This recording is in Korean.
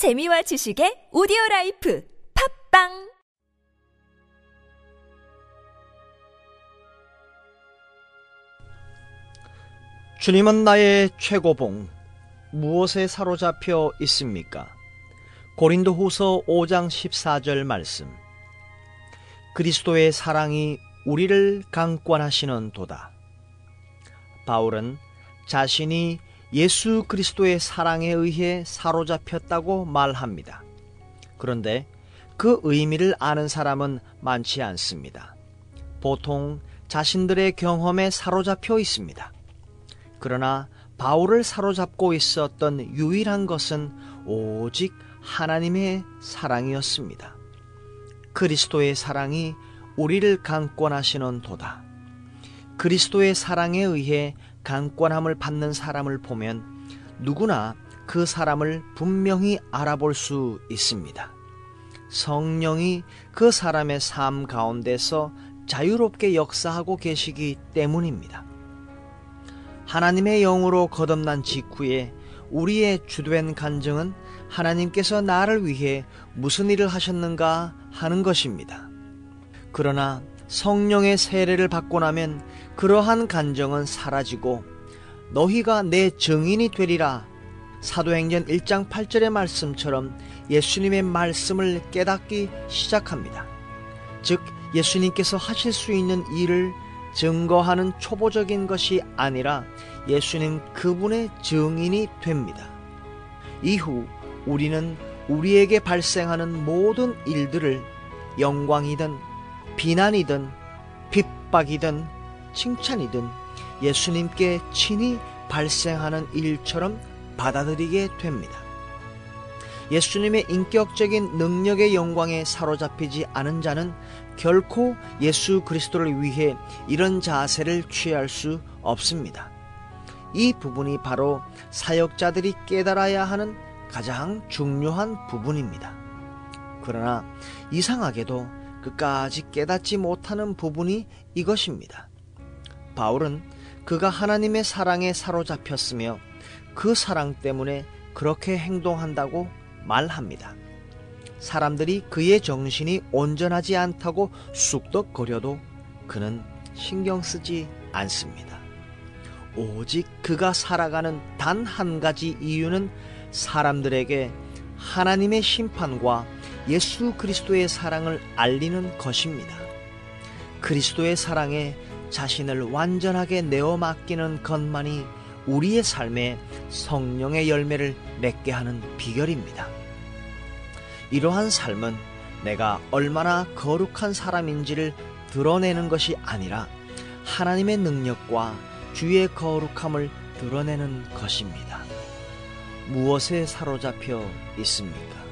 재미와 지식의 오디오 라이프 팟빵 주님은 나의 최고봉 무엇에 사로잡혀 있습니까? 고린도 후서 5장 14절 말씀 그리스도의 사랑이 우리를 강권하시는 도다. 바울은 자신이 예수 그리스도의 사랑에 의해 사로잡혔다고 말합니다. 그런데 그 의미를 아는 사람은 많지 않습니다. 보통 자신들의 경험에 사로잡혀 있습니다. 그러나 바울을 사로잡고 있었던 유일한 것은 오직 하나님의 사랑이었습니다. 그리스도의 사랑이 우리를 강권하시는 도다. 그리스도의 사랑에 의해 강권함을 받는 사람을 보면 누구나 그 사람을 분명히 알아볼 수 있습니다. 성령이 그 사람의 삶 가운데서 자유롭게 역사하고 계시기 때문입니다. 하나님의 영으로 거듭난 직후에 우리의 주된 간증은 하나님께서 나를 위해 무슨 일을 하셨는가 하는 것입니다. 그러나 성령의 세례를 받고 나면 그러한 간정은 사라지고 너희가 내 증인이 되리라 사도행전 1장 8절의 말씀처럼 예수님의 말씀을 깨닫기 시작합니다. 즉 예수님께서 하실 수 있는 일을 증거하는 초보적인 것이 아니라 예수님 그분의 증인이 됩니다. 이후 우리는 우리에게 발생하는 모든 일들을 영광이든 비난이든 핍박이든 칭찬이든 예수님께 친히 발생하는 일처럼 받아들이게 됩니다. 예수님의 인격적인 능력의 영광에 사로잡히지 않은 자는 결코 예수 그리스도를 위해 이런 자세를 취할 수 없습니다. 이 부분이 바로 사역자들이 깨달아야 하는 가장 중요한 부분입니다. 그러나 이상하게도 끝까지 깨닫지 못하는 부분이 이것입니다. 바울은 그가 하나님의 사랑에 사로잡혔으며 그 사랑 때문에 그렇게 행동한다고 말합니다. 사람들이 그의 정신이 온전하지 않다고 쑥덕거려도 그는 신경 쓰지 않습니다. 오직 그가 살아가는 단 한 가지 이유는 사람들에게 하나님의 심판과 예수 그리스도의 사랑을 알리는 것입니다. 그리스도의 사랑에 자신을 완전하게 내어 맡기는 것만이 우리의 삶에 성령의 열매를 맺게 하는 비결입니다. 이러한 삶은 내가 얼마나 거룩한 사람인지를 드러내는 것이 아니라 하나님의 능력과 주의 거룩함을 드러내는 것입니다. 무엇에 사로잡혀 있습니까?